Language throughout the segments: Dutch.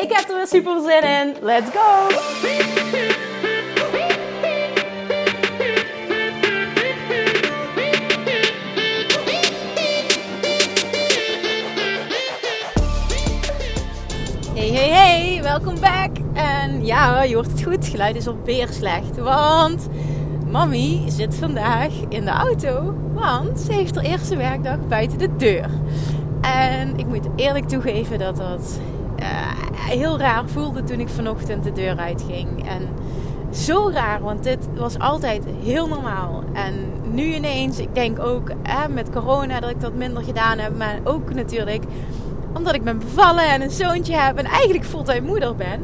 Ik heb er weer super zin in. Let's go! Hey, hey, hey, welkom back. En ja, je hoort het goed, geluid is alweer slecht. Want Mami zit vandaag in de auto, want ze heeft haar eerste werkdag buiten de deur. En ik moet eerlijk toegeven dat dat uh, heel raar voelde toen ik vanochtend de deur uitging. En zo raar, want dit was altijd heel normaal. En nu ineens, ik denk ook met corona dat ik dat minder gedaan heb, maar ook natuurlijk omdat ik ben bevallen en een zoontje heb en eigenlijk fulltime moeder ben.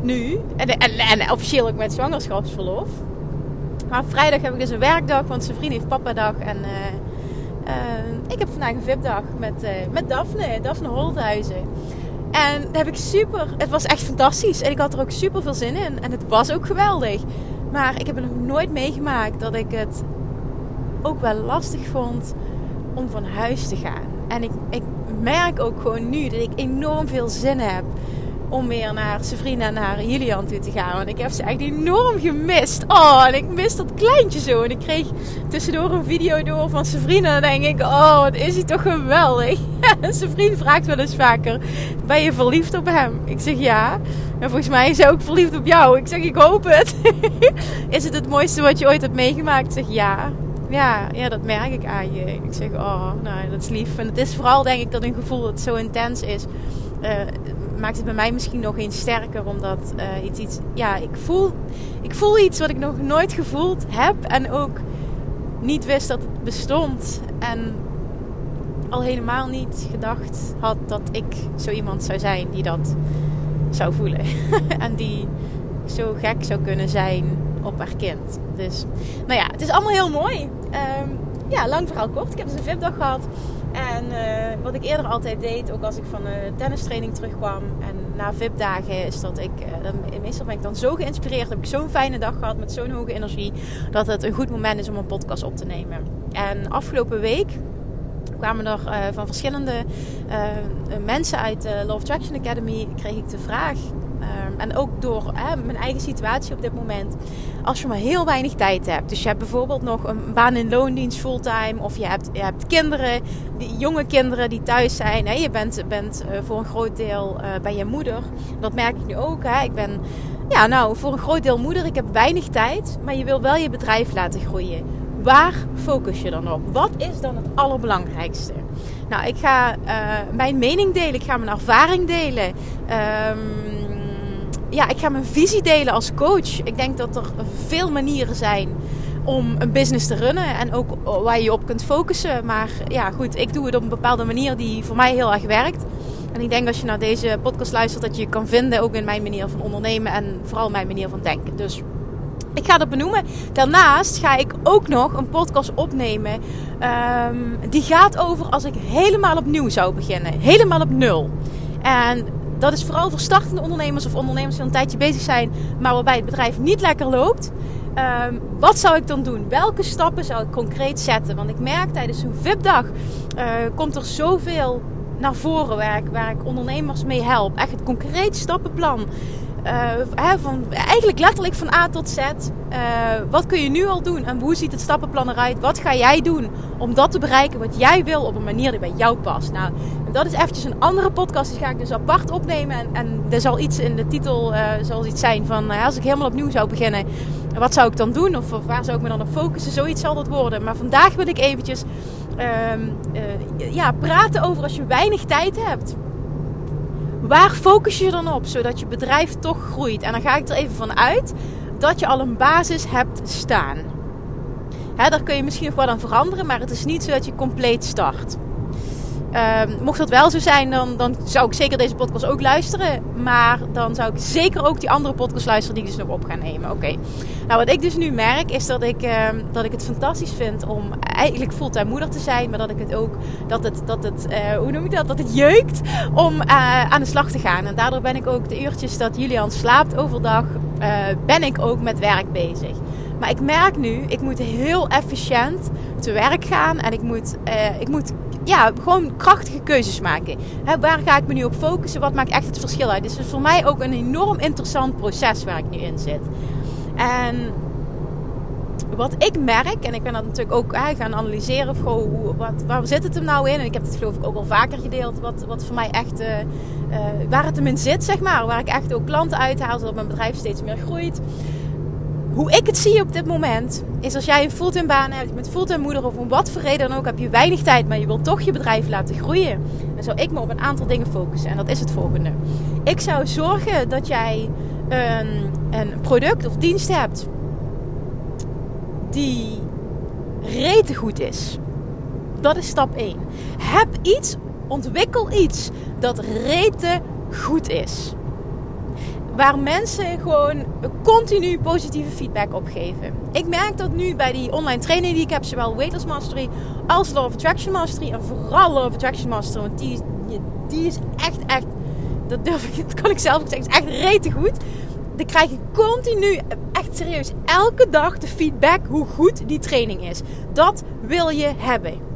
Nu. En, en, en officieel ook met zwangerschapsverlof. Maar vrijdag heb ik dus een werkdag, want zijn vriend heeft papa-dag. En uh, uh, ik heb vandaag een VIP-dag met, uh, met Daphne, Daphne Holthuizen. En dat heb ik super, het was echt fantastisch. En ik had er ook super veel zin in. En het was ook geweldig. Maar ik heb nog nooit meegemaakt dat ik het ook wel lastig vond om van huis te gaan. En ik, ik merk ook gewoon nu dat ik enorm veel zin heb om weer naar Sabrina en naar Julian toe te gaan. Want ik heb ze echt enorm gemist. Oh, en ik mis dat kleintje zo. En ik kreeg tussendoor een video door van Sabrina. En dan denk ik, oh, wat is hij toch geweldig. en vriend vraagt wel eens vaker, ben je verliefd op hem? Ik zeg ja. En volgens mij is hij ook verliefd op jou. Ik zeg, ik hoop het. is het het mooiste wat je ooit hebt meegemaakt? Ik zeg ja. Ja, ja, dat merk ik aan je. Ik zeg, oh, nou, dat is lief. En het is vooral, denk ik, dat een gevoel dat zo intens is. Uh, maakt het bij mij misschien nog eens sterker. Omdat uh, iets, iets, ja, ik voel, ik voel iets wat ik nog nooit gevoeld heb. En ook niet wist dat het bestond. En al helemaal niet gedacht had dat ik zo iemand zou zijn die dat zou voelen. en die zo gek zou kunnen zijn op haar kind. Dus, nou ja, het is allemaal heel mooi. Um, ja, lang verhaal kort. Ik heb dus een VIP-dag gehad. En uh, wat ik eerder altijd deed, ook als ik van een tennistraining terugkwam en na VIP-dagen, is dat ik, uh, meestal ben ik dan zo geïnspireerd, heb ik zo'n fijne dag gehad met zo'n hoge energie, dat het een goed moment is om een podcast op te nemen. En afgelopen week kwamen er uh, van verschillende mensen uit de Love Traction Academy, kreeg ik de vraag Um, en ook door hè, mijn eigen situatie op dit moment. Als je maar heel weinig tijd hebt. Dus je hebt bijvoorbeeld nog een baan in loondienst fulltime. Of je hebt, je hebt kinderen, die, jonge kinderen die thuis zijn. Hè. Je bent, bent uh, voor een groot deel uh, bij je moeder. Dat merk ik nu ook. Hè. Ik ben ja, nou, voor een groot deel moeder. Ik heb weinig tijd. Maar je wil wel je bedrijf laten groeien. Waar focus je dan op? Wat is dan het allerbelangrijkste? Nou, ik ga uh, mijn mening delen. Ik ga mijn ervaring delen. Um, ja, ik ga mijn visie delen als coach. Ik denk dat er veel manieren zijn om een business te runnen en ook waar je op kunt focussen. Maar ja, goed, ik doe het op een bepaalde manier die voor mij heel erg werkt. En ik denk als je naar deze podcast luistert dat je je kan vinden ook in mijn manier van ondernemen en vooral mijn manier van denken. Dus ik ga dat benoemen. Daarnaast ga ik ook nog een podcast opnemen. Um, die gaat over als ik helemaal opnieuw zou beginnen. Helemaal op nul. En dat is vooral voor startende ondernemers of ondernemers die al een tijdje bezig zijn, maar waarbij het bedrijf niet lekker loopt. Um, wat zou ik dan doen? Welke stappen zou ik concreet zetten? Want ik merk tijdens een VIP-dag uh, komt er zoveel naar voren waar ik, waar ik ondernemers mee help. Echt het concreet stappenplan. Uh, van, eigenlijk letterlijk van A tot Z. Uh, wat kun je nu al doen en hoe ziet het stappenplan eruit? Wat ga jij doen om dat te bereiken wat jij wil op een manier die bij jou past? Nou, dat is eventjes een andere podcast. Die ga ik dus apart opnemen. En, en er zal iets in de titel uh, zal iets zijn van als ik helemaal opnieuw zou beginnen, wat zou ik dan doen? Of, waar zou ik me dan op focussen? Zoiets zal dat worden. Maar vandaag wil ik eventjes ja, praten over als je weinig tijd hebt Waar focus je dan op, zodat je bedrijf toch groeit? En dan ga ik er even van uit dat je al een basis hebt staan. Hè, daar kun je misschien nog wel aan veranderen, maar het is niet zo dat je compleet start. Ehm, mocht dat wel zo zijn, dan, dan zou ik zeker deze podcast ook luisteren. Maar dan zou ik zeker ook die andere podcast luisteren die ik dus nog op ga nemen. Oké. Nou, wat ik dus nu merk is dat ik, ehm, dat ik het fantastisch vind om eigenlijk fulltime moeder te zijn. Maar dat ik het ook, dat het, dat het uh, hoe noem ik dat? Dat het jeukt om uh, aan de slag te gaan. En daardoor ben ik ook de uurtjes dat Julian slaapt overdag, uh, ben ik ook met werk bezig. Maar ik merk nu, ik moet heel efficiënt te werk gaan. En ik moet, ik moet ja, gewoon krachtige keuzes maken. Waar ga ik me nu op focussen? Wat maakt echt het verschil uit? Het is voor mij ook een enorm interessant proces waar ik nu in zit. En wat ik merk, en ik ben dat natuurlijk ook gaan analyseren, of hoe, wat, waar zit het hem nou in? En ik heb het geloof ik ook al vaker gedeeld, wat, wat voor mij echt, uh, uh, waar het hem in zit, zeg maar. Waar ik echt ook klanten uithaal, zodat mijn bedrijf steeds meer groeit hoe ik het zie op dit moment, is als jij een fulltime baan hebt, bent fulltime moeder of om wat voor reden dan ook, heb je weinig tijd, maar je wilt toch je bedrijf laten groeien. Dan zou ik me op een aantal dingen focussen. En dat is het volgende. Ik zou zorgen dat jij een, een product of dienst hebt die rete goed is. Dat is stap 1. Heb iets, ontwikkel iets dat rete goed is waar mensen gewoon continu positieve feedback op geven. Ik merk dat nu bij die online training die ik heb, zowel Weightless Mastery als Law of Attraction Mastery. En vooral Law of Attraction Mastery, want die, die is echt, echt, dat durf ik, dat kan ik zelf ook zeggen, is echt rete goed. Dan krijg je continu, echt serieus, elke dag de feedback hoe goed die training is. Dat wil je hebben.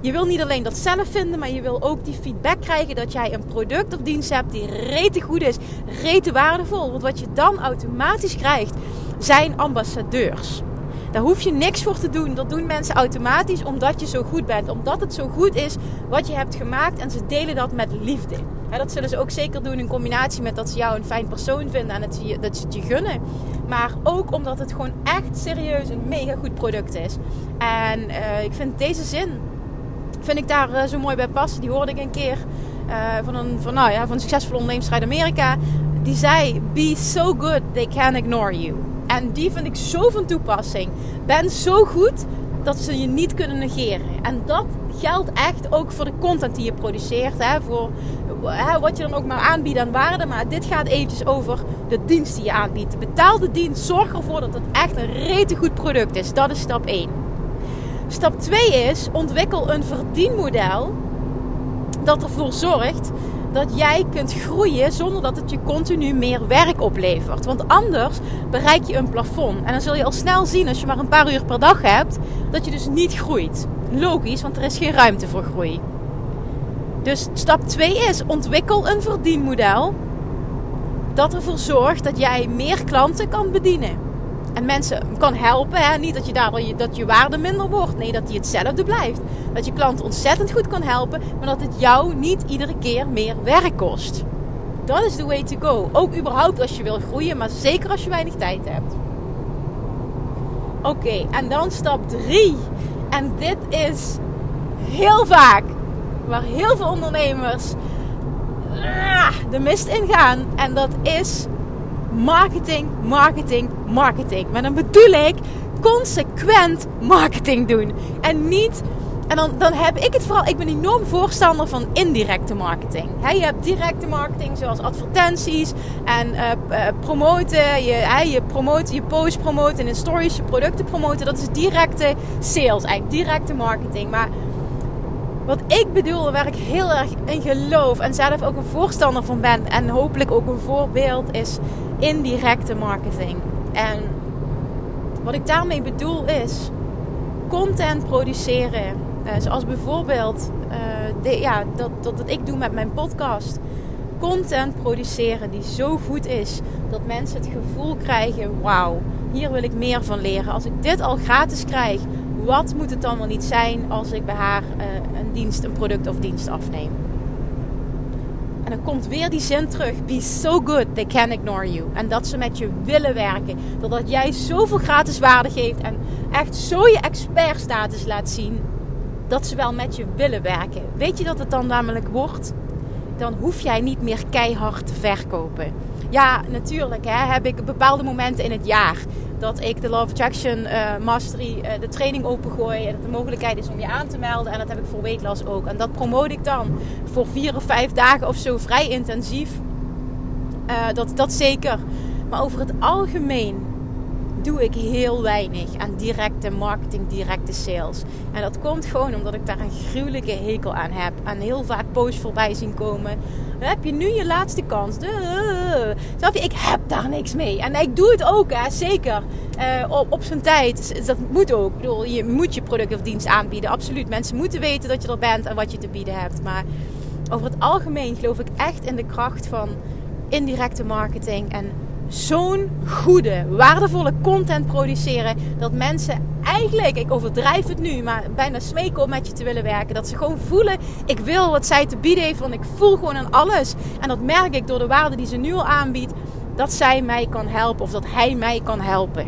Je wil niet alleen dat zelf vinden, maar je wil ook die feedback krijgen dat jij een product of dienst hebt die rete goed is, rete waardevol. Want wat je dan automatisch krijgt, zijn ambassadeurs. Daar hoef je niks voor te doen. Dat doen mensen automatisch omdat je zo goed bent. Omdat het zo goed is wat je hebt gemaakt en ze delen dat met liefde. dat zullen ze ook zeker doen in combinatie met dat ze jou een fijn persoon vinden en dat ze, het je gunnen. Maar ook omdat het gewoon echt serieus een mega goed product is. En uh, ik vind deze zin vind ik daar uh, zo mooi bij passen. Die hoorde ik een keer uh, van, een, van, nou ja, van een succesvolle uit Amerika. Die zei: Be so good they can ignore you. En die vind ik zo van toepassing. Ben zo goed dat ze je niet kunnen negeren. En dat geldt echt ook voor de content die je produceert. Hè, voor hè, wat je dan ook maar aanbiedt aan waarde. Maar dit gaat eventjes over de dienst die je aanbiedt. De betaalde dienst. Zorg ervoor dat het echt een rete goed product is. Dat is stap 1. Stap 2 is ontwikkel een verdienmodel dat ervoor zorgt dat jij kunt groeien zonder dat het je continu meer werk oplevert. Want anders bereik je een plafond. En dan zul je al snel zien als je maar een paar uur per dag hebt, dat je dus niet groeit. Logisch, want er is geen ruimte voor groei. Dus stap 2 is ontwikkel een verdienmodel dat ervoor zorgt dat jij meer klanten kan bedienen en mensen kan helpen. Hè? Niet dat je, daar, dat je waarde minder wordt. Nee, dat die hetzelfde blijft. Dat je klant ontzettend goed kan helpen. Maar dat het jou niet iedere keer meer werk kost. Dat is the way to go. Ook überhaupt als je wil groeien. Maar zeker als je weinig tijd hebt. Oké, en dan stap 3. En dit is heel vaak waar heel veel ondernemers ah, de mist ingaan. En dat is marketing, marketing, marketing. Maar dan bedoel ik consequent marketing doen. En niet. En dan, dan heb ik het vooral. Ik ben enorm voorstander van indirecte marketing. je hebt directe marketing, zoals advertenties en uh, uh, promoten. Je, je promoten, je post promoten en in stories je producten promoten. Dat is directe sales, eigenlijk directe marketing. Maar wat ik bedoel, waar ik heel erg in geloof en zelf ook een voorstander van ben en hopelijk ook een voorbeeld, is indirecte marketing. En wat ik daarmee bedoel is content produceren. Uh, zoals bijvoorbeeld de, ja, dat, dat, dat ik doe met mijn podcast. Content produceren die zo goed is dat mensen het gevoel krijgen: wauw, hier wil ik meer van leren. Als ik dit al gratis krijg, wat moet het dan wel niet zijn als ik bij haar uh, een dienst, een product of dienst afneem? En dan komt weer die zin terug. Be so good, they can ignore you. En dat ze met je willen werken. Doordat jij zoveel gratis waarde geeft. En echt zo je expertstatus laat zien. Dat ze wel met je willen werken. Weet je dat het dan namelijk wordt? Dan hoef jij niet meer keihard te verkopen. Ja, natuurlijk hè, heb ik bepaalde momenten in het jaar dat ik de Love Attraction uh, Mastery, uh, de training opengooi. En dat de mogelijkheid is om je aan te melden. En dat heb ik voor Weight ook. En dat promote ik dan voor vier of vijf dagen of zo vrij intensief. Uh, dat, dat zeker. Maar over het algemeen doe ik heel weinig aan directe marketing, directe sales. En dat komt gewoon omdat ik daar een gruwelijke hekel aan heb. En heel vaak posts voorbij zien komen. Heb je nu je laatste kans. Snap je? Ik heb daar niks mee. En ik doe het ook, hè, zeker. Uh, op, op zijn tijd. Dat moet ook. Ik bedoel, je moet je product of dienst aanbieden. Absoluut. Mensen moeten weten dat je er bent en wat je te bieden hebt. Maar over het algemeen geloof ik echt in de kracht van indirecte marketing en zo'n goede, waardevolle content produceren. Dat mensen eigenlijk, ik overdrijf het nu, maar bijna smeken om met je te willen werken. Dat ze gewoon voelen, ik wil wat zij te bieden heeft, want ik voel gewoon aan alles. En dat merk ik door de waarde die ze nu al aanbiedt, dat zij mij kan helpen of dat hij mij kan helpen.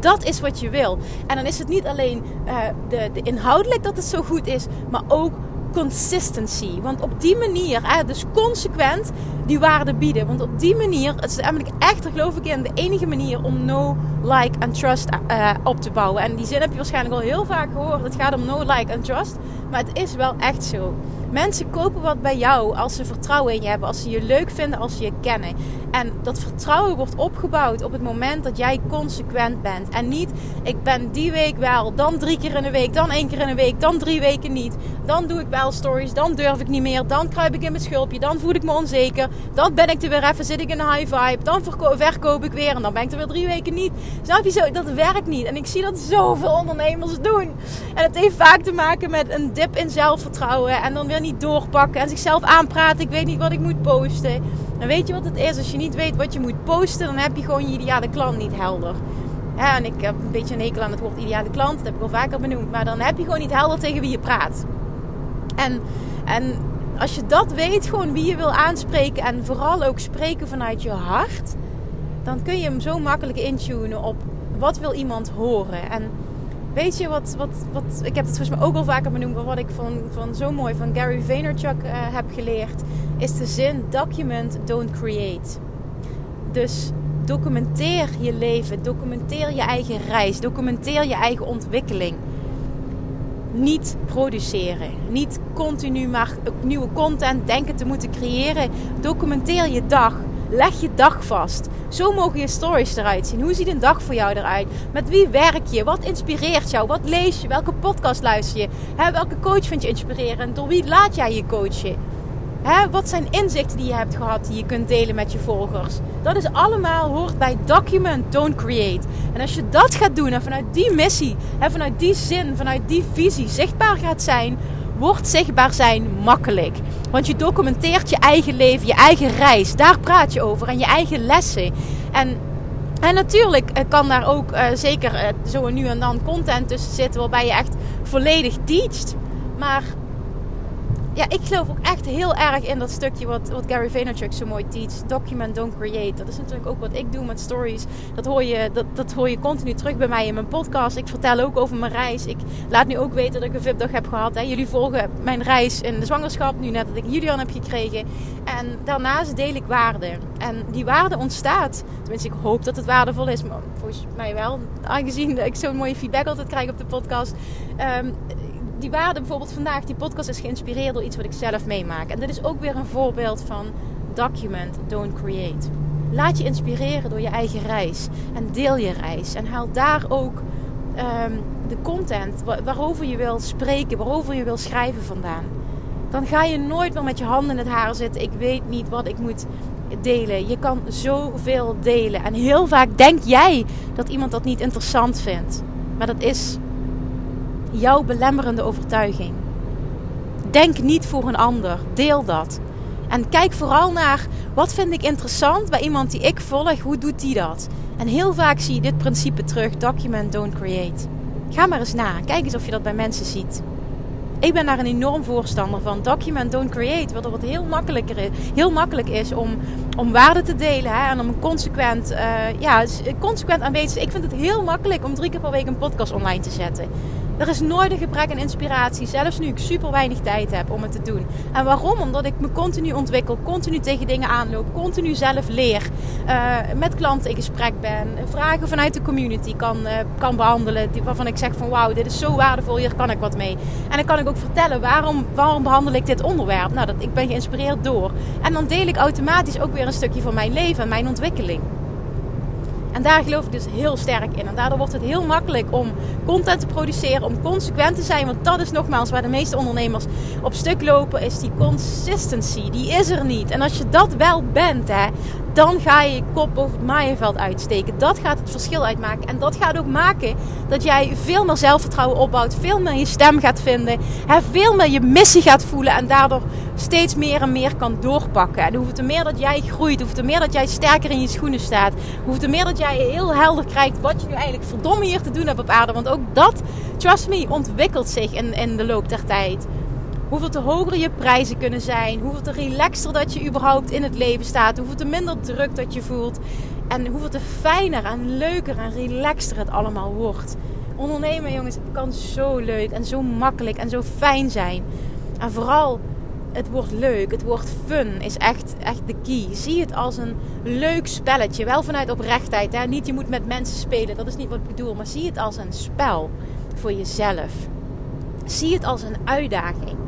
Dat is wat je wil. En dan is het niet alleen uh, de, de inhoudelijk dat het zo goed is, maar ook consistency. Want op die manier, hè, dus consequent die waarde bieden. Want op die manier, het is namelijk echt, geloof ik in, de enige manier om no, like en trust uh, op te bouwen. En die zin heb je waarschijnlijk al heel vaak gehoord. Het gaat om no, like en trust. Maar het is wel echt zo. Mensen kopen wat bij jou als ze vertrouwen in je hebben, als ze je leuk vinden, als ze je kennen. En dat vertrouwen wordt opgebouwd op het moment dat jij consequent bent. En niet, ik ben die week wel, dan drie keer in de week, dan één keer in de week, dan drie weken niet. Dan doe ik wel stories, dan durf ik niet meer, dan kruip ik in mijn schulpje, dan voel ik me onzeker. Dan ben ik er weer even, zit ik in een high vibe, dan verkoop ik weer en dan ben ik er weer drie weken niet. Snap je zo? Dat werkt niet. En ik zie dat zoveel ondernemers doen. En het heeft vaak te maken met een dip in zelfvertrouwen en dan weer niet doorpakken en zichzelf aanpraten. Ik weet niet wat ik moet posten. En weet je wat het is? Als je niet weet wat je moet posten, dan heb je gewoon je ideale klant niet helder. En ik heb een beetje een hekel aan het woord ideale klant. Dat heb ik al vaker benoemd. Maar dan heb je gewoon niet helder tegen wie je praat. En, en als je dat weet, gewoon wie je wil aanspreken. En vooral ook spreken vanuit je hart. Dan kun je hem zo makkelijk intunen op wat wil iemand horen. En Weet je wat, wat, wat ik heb het volgens mij ook al vaker benoemd, maar wat ik van, van zo mooi van Gary Vaynerchuk uh, heb geleerd, is de zin document, don't create. Dus documenteer je leven, documenteer je eigen reis, documenteer je eigen ontwikkeling. Niet produceren, niet continu maar nieuwe content denken te moeten creëren. Documenteer je dag, leg je dag vast. Zo mogen je stories eruit zien. Hoe ziet een dag voor jou eruit? Met wie werk je? Wat inspireert jou? Wat lees je? Welke podcast luister je? Welke coach vind je inspirerend? Door wie laat jij je coachen? Wat zijn inzichten die je hebt gehad die je kunt delen met je volgers? Dat is allemaal hoort bij document, don't create. En als je dat gaat doen en vanuit die missie, hè, vanuit die zin, vanuit die visie zichtbaar gaat zijn, wordt zichtbaar zijn makkelijk. Want je documenteert je eigen leven, je eigen reis. Daar praat je over en je eigen lessen. En, en natuurlijk eh, kan daar ook uh, zeker uh, zo nu en dan content tussen zitten waarbij je echt volledig teacht. Maar ja, ik geloof ook echt heel erg in dat stukje wat, wat Gary Vaynerchuk zo mooi teach. Document, don't create. Dat is natuurlijk ook wat ik doe met stories. Dat hoor, je, dat, dat hoor je continu terug bij mij in mijn podcast. Ik vertel ook over mijn reis. Ik laat nu ook weten dat ik een VIP-dag heb gehad. Hè. Jullie volgen mijn reis in de zwangerschap. Nu net dat ik Julian heb gekregen. En daarnaast deel ik waarde. En die waarde ontstaat. Tenminste, ik hoop dat het waardevol is. Maar volgens mij wel. Aangezien ik zo'n mooie feedback altijd krijg op de podcast. Um, die waarde, bijvoorbeeld vandaag, die podcast is geïnspireerd door iets wat ik zelf meemaak. En dit is ook weer een voorbeeld van document, don't create. Laat je inspireren door je eigen reis. En deel je reis. En haal daar ook um, de content waarover je wil spreken, waarover je wil schrijven vandaan. Dan ga je nooit meer met je handen in het haar zitten. Ik weet niet wat ik moet delen. Je kan zoveel delen. En heel vaak denk jij dat iemand dat niet interessant vindt. Maar dat is jouw belemmerende overtuiging. Denk niet voor een ander, deel dat. En kijk vooral naar wat vind ik interessant bij iemand die ik volg, hoe doet die dat? En heel vaak zie je dit principe terug: document, don't create. Ga maar eens na, kijk eens of je dat bij mensen ziet. Ik ben daar een enorm voorstander van. Document, don't create. Waardoor het heel, makkelijker is, heel makkelijk is om, om waarde te delen. Hè, en om consequent, uh, ja, consequent aanwezig Ik vind het heel makkelijk om drie keer per week een podcast online te zetten. Er is nooit een gebrek aan inspiratie, zelfs nu ik super weinig tijd heb om het te doen. En waarom? Omdat ik me continu ontwikkel, continu tegen dingen aanloop, continu zelf leer, uh, met klanten in gesprek ben, vragen vanuit de community kan, uh, kan behandelen, waarvan ik zeg van wauw, dit is zo waardevol, hier kan ik wat mee. En dan kan ik ook vertellen waarom, waarom behandel ik dit onderwerp. Nou, dat, ik ben geïnspireerd door. En dan deel ik automatisch ook weer een stukje van mijn leven en mijn ontwikkeling. En daar geloof ik dus heel sterk in. En daardoor wordt het heel makkelijk om content te produceren, om consequent te zijn. Want dat is nogmaals waar de meeste ondernemers op stuk lopen, is die consistency. Die is er niet. En als je dat wel bent, hè, dan ga je je kop over het maaienveld uitsteken. Dat gaat het verschil uitmaken. En dat gaat ook maken dat jij veel meer zelfvertrouwen opbouwt, veel meer je stem gaat vinden, veel meer je missie gaat voelen en daardoor steeds meer en meer kan doorpakken. En hoeveel te meer dat jij groeit, hoeveel te meer dat jij sterker in je schoenen staat, hoeveel te meer dat jij heel helder krijgt wat je nu eigenlijk verdomme hier te doen hebt op aarde. Want ook dat, trust me, ontwikkelt zich in de loop der tijd. Hoeveel te hoger je prijzen kunnen zijn. Hoeveel te relaxter dat je überhaupt in het leven staat. Hoeveel te minder druk dat je voelt. En hoeveel te fijner en leuker en relaxter het allemaal wordt. Ondernemen, jongens, kan zo leuk en zo makkelijk en zo fijn zijn. En vooral, het wordt leuk, het wordt fun, is echt, echt de key. Zie het als een leuk spelletje. Wel vanuit oprechtheid. Hè? Niet je moet met mensen spelen, dat is niet wat ik bedoel. Maar zie het als een spel voor jezelf. Zie het als een uitdaging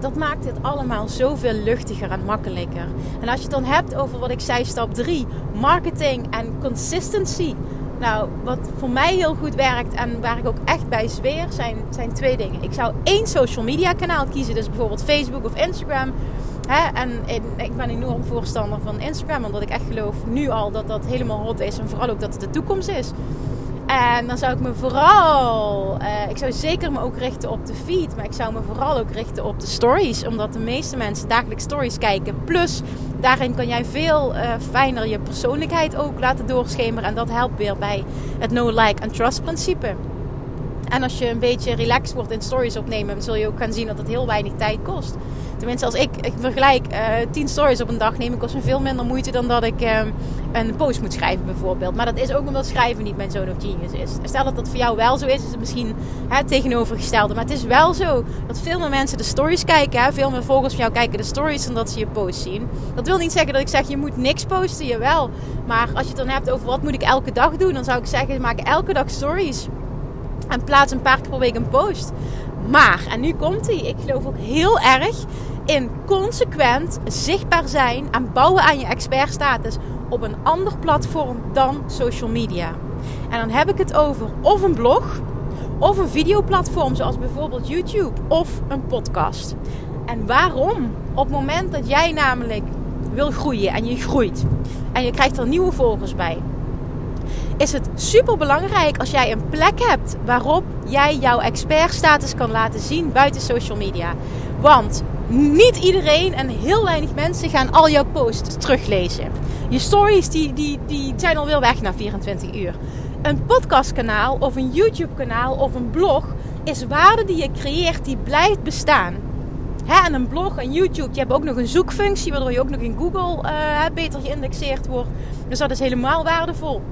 dat maakt het allemaal zoveel luchtiger en makkelijker. En als je het dan hebt over wat ik zei, stap 3, marketing en consistency. Nou, wat voor mij heel goed werkt en waar ik ook echt bij zweer, zijn, zijn twee dingen. Ik zou één social media kanaal kiezen, dus bijvoorbeeld Facebook of Instagram. En ik ben enorm voorstander van Instagram, omdat ik echt geloof nu al dat dat helemaal hot is en vooral ook dat het de toekomst is. En dan zou ik me vooral, uh, ik zou zeker me ook richten op de feed, maar ik zou me vooral ook richten op de stories, omdat de meeste mensen dagelijks stories kijken. Plus, daarin kan jij veel uh, fijner je persoonlijkheid ook laten doorschemeren en dat helpt weer bij het no like and trust principe. En als je een beetje relaxed wordt in stories opnemen, dan zul je ook gaan zien dat het heel weinig tijd kost. Tenminste, als ik, ik vergelijk eh, 10 stories op een dag neem, kost me veel minder moeite dan dat ik uh, een post moet schrijven, bijvoorbeeld. Maar dat is ook omdat schrijven niet mijn zoon of genius is. Stel dat dat voor jou wel zo is, is het misschien het tegenovergestelde. Maar het is wel zo dat veel meer mensen de stories kijken. Hè? Veel meer volgers van jou kijken de stories dan dat ze je post zien. Dat wil niet zeggen dat ik zeg je moet niks posten, jawel. Maar als je het dan hebt over wat moet ik elke dag doen, dan zou ik zeggen maak elke dag stories. En plaats een paar keer per week een post. Maar, en nu komt hij, ik geloof ook heel erg in consequent zichtbaar zijn en bouwen aan je expertstatus op een ander platform dan social media. En dan heb ik het over of een blog, of een videoplatform zoals bijvoorbeeld YouTube of een podcast. En waarom? Op het moment dat jij namelijk wil groeien en je groeit en je krijgt er nieuwe volgers bij, is het super belangrijk als jij een plek hebt waarop jij jouw expertstatus kan laten zien buiten social media. Want niet iedereen en heel weinig mensen gaan al jouw posts teruglezen. Je stories die, die, die zijn alweer weg na 24 uur. Een podcastkanaal of een YouTube kanaal of een blog is waarde die je creëert die blijft bestaan. En een blog en YouTube, je hebt ook nog een zoekfunctie waardoor je ook nog in Google uh, beter geïndexeerd wordt. Dus dat is helemaal waardevol.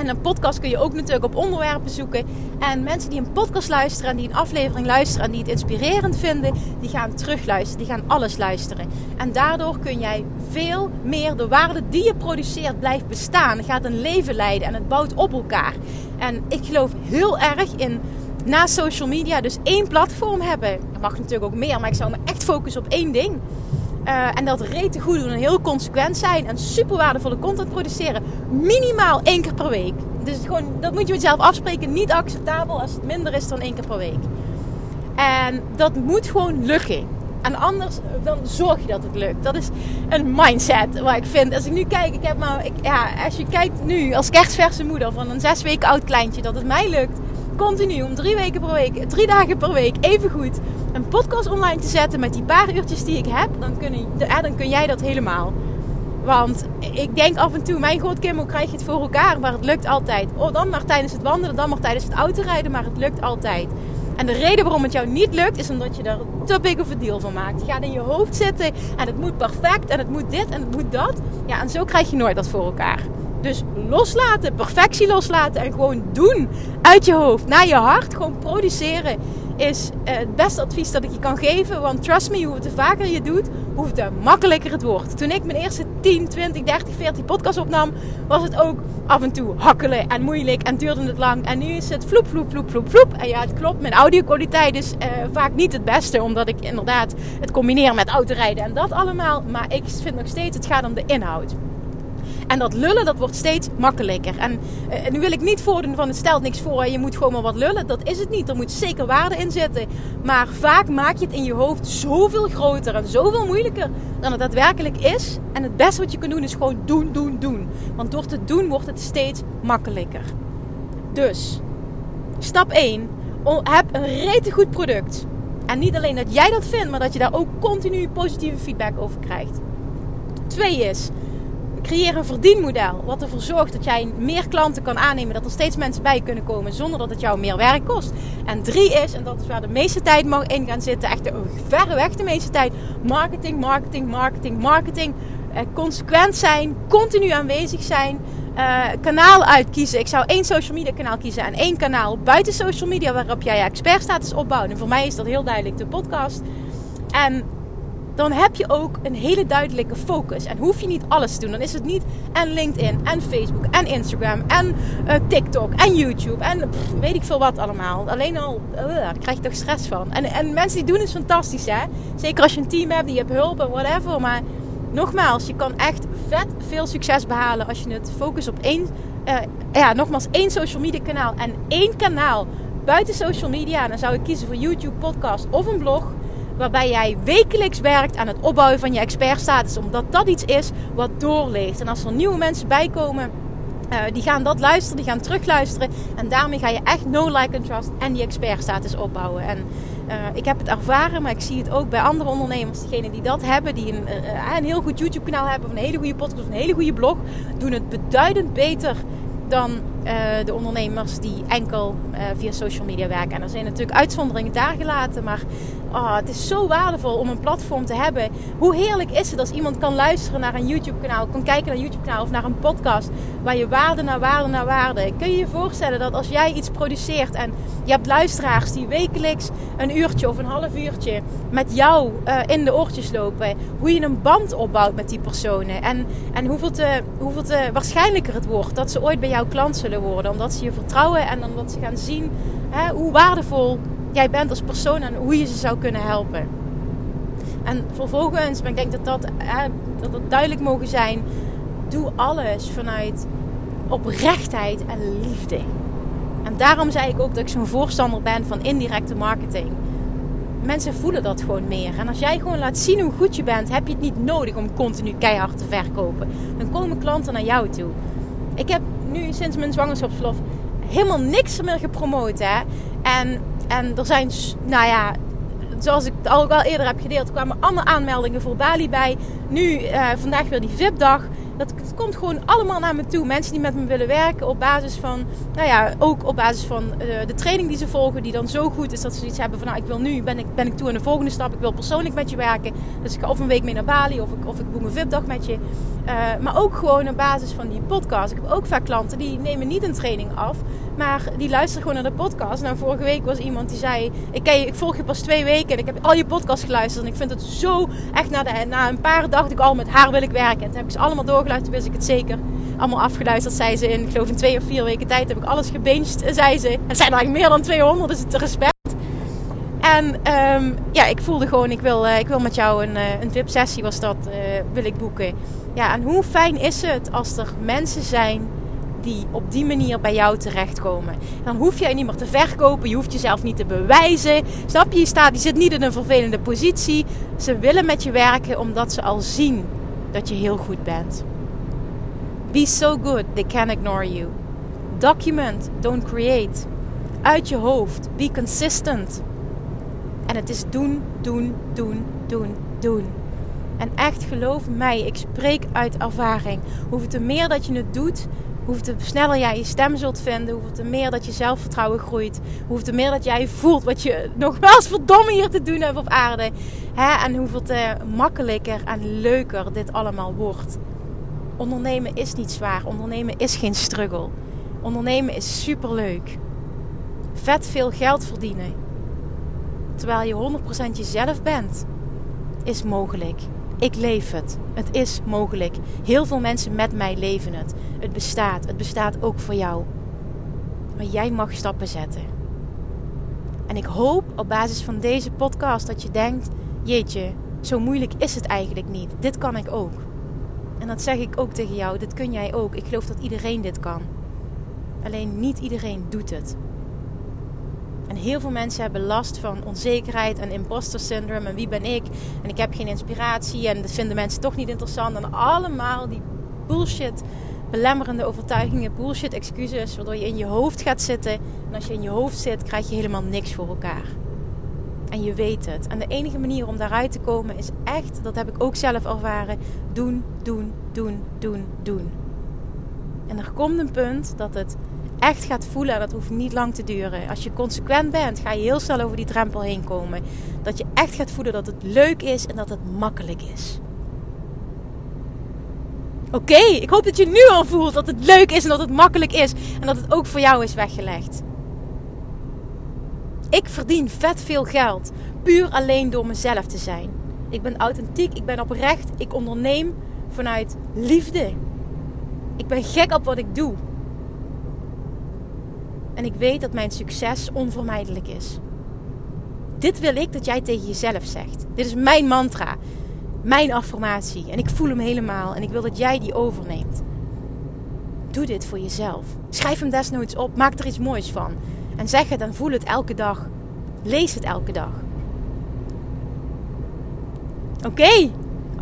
En een podcast kun je ook natuurlijk op onderwerpen zoeken. En mensen die een podcast luisteren en die een aflevering luisteren en die het inspirerend vinden, die gaan terugluisteren, die gaan alles luisteren. En daardoor kun jij veel meer de waarde die je produceert blijft bestaan. gaat een leven leiden en het bouwt op elkaar. En ik geloof heel erg in na social media dus één platform hebben. Er mag natuurlijk ook meer, maar ik zou me echt focussen op één ding. Uh, en dat rete goed doen en heel consequent zijn en super waardevolle content produceren. Minimaal één keer per week. Dus gewoon, dat moet je met jezelf afspreken. Niet acceptabel als het minder is dan één keer per week. En dat moet gewoon lukken. En anders dan zorg je dat het lukt. Dat is een mindset waar ik vind. Als ik nu kijk, ik heb maar, ik, ja, als je kijkt nu als kerstverse moeder van een zes weken oud kleintje, dat het mij lukt continu om drie weken per week, drie dagen per week, even goed een podcast online te zetten met die paar uurtjes die ik heb, dan kun, je, dan kun jij dat helemaal. Want ik denk af en toe, mijn god Kim, hoe krijg je het voor elkaar? Maar het lukt altijd. Oh, dan maar tijdens het wandelen, dan maar tijdens het autorijden, maar het lukt altijd. En de reden waarom het jou niet lukt, is omdat je er te big of a deal van maakt. Je gaat in je hoofd zitten en het moet perfect en het moet dit en het moet dat. Ja, en zo krijg je nooit dat voor elkaar. Dus loslaten, perfectie loslaten en gewoon doen uit je hoofd naar je hart. Gewoon produceren is eh, het beste advies dat ik je kan geven. Want trust me, hoe het vaker je doet, hoe te makkelijker het wordt. Toen ik mijn eerste 10, 20, 30, 40 podcast opnam, was het ook af en toe hakkelen en moeilijk en duurde het lang. En nu is het vloep, vloep, vloep, vloep, vloep. En ja, het klopt, mijn audio-kwaliteit is uh, vaak niet het beste, omdat ik inderdaad het combineer met autorijden en dat allemaal. Maar ik vind nog steeds, het gaat om de inhoud. En dat lullen, dat wordt steeds makkelijker. En, uh, nu wil ik niet voordoen van het stelt niks voor en je moet gewoon maar wat lullen. Dat is het niet. Er moet zeker waarde in zitten. Maar vaak maak je het in je hoofd zoveel groter en zoveel moeilijker dan het daadwerkelijk is. En het beste wat je kunt doen is gewoon doen, doen, doen. Want door te doen wordt het steeds makkelijker. Dus, stap 1. Heb een rete goed product. En niet alleen dat jij dat vindt, maar dat je daar ook continu positieve feedback over krijgt. Twee is, creëer een verdienmodel. Wat ervoor zorgt dat jij meer klanten kan aannemen. Dat er steeds mensen bij kunnen komen zonder dat het jou meer werk kost. En drie is, en dat is waar de meeste tijd mag in gaan zitten. Echt verreweg de meeste tijd. Marketing, marketing, marketing, marketing. Eh, consequent zijn. Continu aanwezig zijn. Uh, kanaal uitkiezen. Ik zou één social media kanaal kiezen en één kanaal buiten social media waarop jij je expertstatus opbouwt. En voor mij is dat heel duidelijk de podcast. En dan heb je ook een hele duidelijke focus. En hoef je niet alles te doen. Dan is het niet en LinkedIn en Facebook en Instagram en uh, TikTok en YouTube en weet ik veel wat allemaal. Alleen al, daar krijg je toch stress van. En, en mensen die doen het fantastisch hè. Zeker als je een team hebt, die hebt hulp en whatever. Maar nogmaals, je kan echt vet veel succes behalen als je het focus op één, uh, ja, nogmaals één social media kanaal en één kanaal buiten social media. En dan zou ik kiezen voor YouTube, podcast of een blog waarbij jij wekelijks werkt aan het opbouwen van je expertstatus. Omdat dat iets is wat doorleeft. En als er nieuwe mensen bijkomen, uh, die gaan dat luisteren, die gaan terugluisteren. En daarmee ga je echt no like and trust en die expertstatus opbouwen. En uh, ik heb het ervaren, maar ik zie het ook bij andere ondernemers. Degenen die dat hebben, die een, uh, een heel goed YouTube kanaal hebben, of een hele goede podcast of een hele goede blog, doen het beduidend beter dan uh, de ondernemers die enkel uh, via social media werken. En er zijn natuurlijk uitzonderingen daar gelaten, maar oh, het is zo waardevol om een platform te hebben. Hoe heerlijk is het als iemand kan luisteren naar een YouTube-kanaal, kan kijken naar een YouTube-kanaal of naar een podcast waar je waarde naar waarde naar waarde. Kun je je voorstellen dat als jij iets produceert en je hebt luisteraars die wekelijks een uurtje of een half uurtje met jou uh, in de oortjes lopen, hoe je een band opbouwt met die personen en, en hoeveel, te, hoeveel te waarschijnlijker het wordt dat ze ooit bij jou klant zullen worden, omdat ze je vertrouwen en omdat ze gaan zien hè, hoe waardevol jij bent als persoon en hoe je ze zou kunnen helpen. En vervolgens, maar ik denk dat dat, hè, dat dat duidelijk mogen zijn, doe alles vanuit oprechtheid en liefde. En daarom zei ik ook dat ik zo'n voorstander ben van indirecte marketing. Mensen voelen dat gewoon meer. En als jij gewoon laat zien hoe goed je bent, heb je het niet nodig om continu keihard te verkopen. Dan komen klanten naar jou toe. Ik heb nu sinds mijn zwangerschapsverlof helemaal niks meer gepromoot. Hè? En, en er zijn, nou ja, zoals ik al wel eerder heb gedeeld, kwamen allemaal aanmeldingen voor Bali bij. Nu, uh, vandaag weer die VIP-dag. Dat, het komt gewoon allemaal naar me toe. Mensen die met me willen werken op basis van, nou ja, ook op basis van uh, de training die ze volgen, die dan zo goed is dat ze iets hebben van, nou, ik wil nu, ben ik, ben ik toe aan de volgende stap. Ik wil persoonlijk met je werken. Dus ik ga of een week mee naar Bali of ik, of ik boek een VIP-dag met je. Uh, maar ook gewoon op basis van die podcast. Ik heb ook vaak klanten die nemen niet een training af, maar die luisteren gewoon naar de podcast. Nou, vorige week was iemand die zei: ik, ken ik volg je pas twee weken en ik heb al je podcast geluisterd. En ik vind het zo echt na, na een paar dacht ik al met haar wil ik werken. En toen heb ik ze allemaal doorgeluisterd, wist ik het zeker. Allemaal afgeluisterd, zei ze in, ik geloof in twee of vier weken tijd heb ik alles gebinged, zei ze. Het zijn er eigenlijk meer dan 200, dus het respect. En um, ja, ik voelde gewoon, ik wil, uh, ik wil met jou een, uh, een VIP-sessie was dat, wil ik boeken. Ja, en hoe fijn is het als er mensen zijn die op die manier bij jou terechtkomen. Dan hoef jij niet meer te verkopen, je hoeft jezelf niet te bewijzen. Snap je? Je, staat, je zit niet in een vervelende positie. Ze willen met je werken omdat ze al zien dat je heel goed bent. Be so good, they can't ignore you. Document, don't create. Uit je hoofd, be consistent. En het is doen, doen, doen, doen, doen. En echt geloof mij, ik spreek uit ervaring. Hoeveel te meer dat je het doet, hoeveel te sneller jij je stem zult vinden, hoeveel te meer dat je zelfvertrouwen groeit, hoeveel te meer dat jij voelt wat je nogmaals verdomme hier te doen hebt op aarde. Hè? En hoeveel te makkelijker en leuker dit allemaal wordt. Ondernemen is niet zwaar. Ondernemen is geen struggle. Ondernemen is super leuk. Vet veel geld verdienen. Terwijl je 100% jezelf bent, is mogelijk. Ik leef het. Het is mogelijk. Heel veel mensen met mij leven het. Het bestaat. Het bestaat ook voor jou. Maar jij mag stappen zetten. En ik hoop op basis van deze podcast dat je denkt: jeetje, zo moeilijk is het eigenlijk niet. Dit kan ik ook. En dat zeg ik ook tegen jou. Dit kun jij ook. Ik geloof dat iedereen dit kan. Alleen niet iedereen doet het. En heel veel mensen hebben last van onzekerheid en imposter syndrome. En wie ben ik? En ik heb geen inspiratie. En dat vinden mensen toch niet interessant. En allemaal die bullshit belemmerende overtuigingen, bullshit excuses. Waardoor je in je hoofd gaat zitten. En als je in je hoofd zit, krijg je helemaal niks voor elkaar. En je weet het. En de enige manier om daaruit te komen is echt, dat heb ik ook zelf ervaren, doen, doen, doen, doen, doen. En er komt een punt dat het echt gaat voelen, en dat hoeft niet lang te duren. Als je consequent bent, ga je heel snel over die drempel heen komen. Dat je echt gaat voelen dat het leuk is en dat het makkelijk is. Oké, ik hoop dat je nu al voelt dat het leuk is en dat het makkelijk is. En dat het ook voor jou is weggelegd. Ik verdien vet veel geld. Puur alleen door mezelf te zijn. Ik ben authentiek, ik ben oprecht, ik onderneem vanuit liefde. Ik ben gek op wat ik doe. En ik weet dat mijn succes onvermijdelijk is. Dit wil ik dat jij tegen jezelf zegt. Dit is mijn mantra, mijn affirmatie. En ik voel hem helemaal en ik wil dat jij die overneemt. Doe dit voor jezelf. Schrijf hem desnoods op, maak er iets moois van. En zeg het en voel het elke dag. Lees het elke dag. Oké,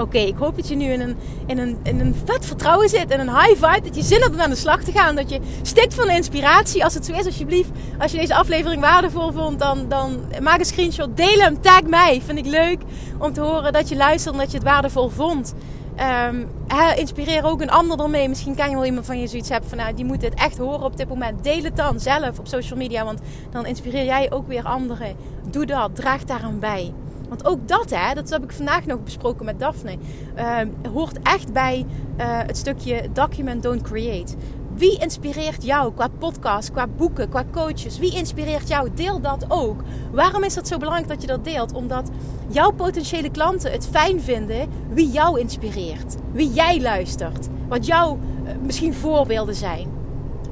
oké. ik hoop dat je nu in een, in, een, in een vet vertrouwen zit. En een high vibe. Dat je zin hebt om aan de slag te gaan. Dat je stikt van inspiratie. Als het zo is, alsjeblieft. Als je deze aflevering waardevol vond, dan, dan maak een screenshot. Deel hem. Tag mij. Vind ik leuk om te horen dat je luistert en dat je het waardevol vond. Um, inspireer ook een ander ermee. Misschien kan je wel iemand van je zoiets hebben van nou, die moet dit echt horen op dit moment. Deel het dan zelf op social media, want dan inspireer jij ook weer anderen. Doe dat, draag daaraan bij. Want ook dat, hè, dat heb ik vandaag nog besproken met Daphne, uh, hoort echt bij uh, het stukje document, don't create. Wie inspireert jou qua podcast, qua boeken, qua coaches? Wie inspireert jou? Deel dat ook. Waarom is dat zo belangrijk dat je dat deelt? Omdat jouw potentiële klanten het fijn vinden wie jou inspireert. Wie jij luistert. Wat jouw uh, misschien voorbeelden zijn.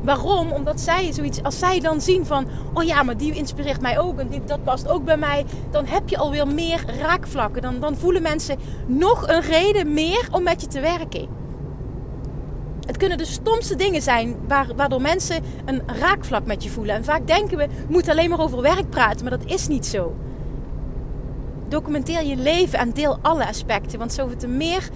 Waarom? Omdat zij zoiets, als zij dan zien van, oh ja, maar die inspireert mij ook en dat past ook bij mij, dan heb je alweer meer raakvlakken. Dan, dan voelen mensen nog een reden meer om met je te werken. Het kunnen de stomste dingen zijn waardoor mensen een raakvlak met je voelen. En vaak denken we, moeten alleen maar over werk praten, maar dat is niet zo. Documenteer je leven en deel alle aspecten, want zoveel te meer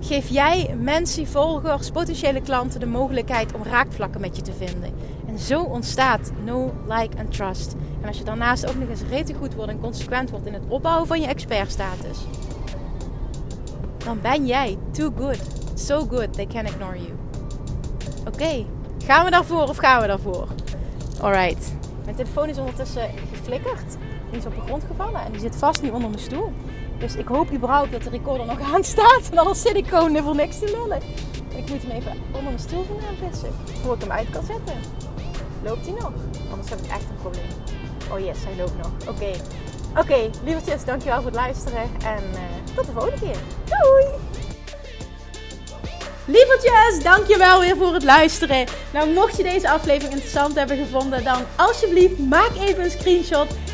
geef jij mensen, volgers, potentiële klanten de mogelijkheid om raakvlakken met je te vinden. En zo ontstaat no, like en trust. En als je daarnaast ook nog eens rete goed wordt en consequent wordt in het opbouwen van je expertstatus, dan ben jij too good. So good they can ignore you. Oké, gaan we daarvoor of gaan we daarvoor? Alright. Mijn telefoon is ondertussen geflikkerd. Die is op de grond gevallen en die zit vast nu onder mijn stoel. Dus ik hoop überhaupt dat de recorder nog aan staat. En anders zit ik gewoon voor niks te lullen. Ik moet hem even onder mijn stoel vandaan vissen. Voor ik hem uit kan zetten. Loopt hij nog? Anders heb ik echt een probleem. Oh yes, hij loopt nog. Oké. Oké, okay, lievertjes, dankjewel voor het luisteren. En uh, tot de volgende keer. Doei! Lievertjes, dankjewel weer voor het luisteren. Nou, mocht je deze aflevering interessant hebben gevonden, dan alsjeblieft maak even een screenshot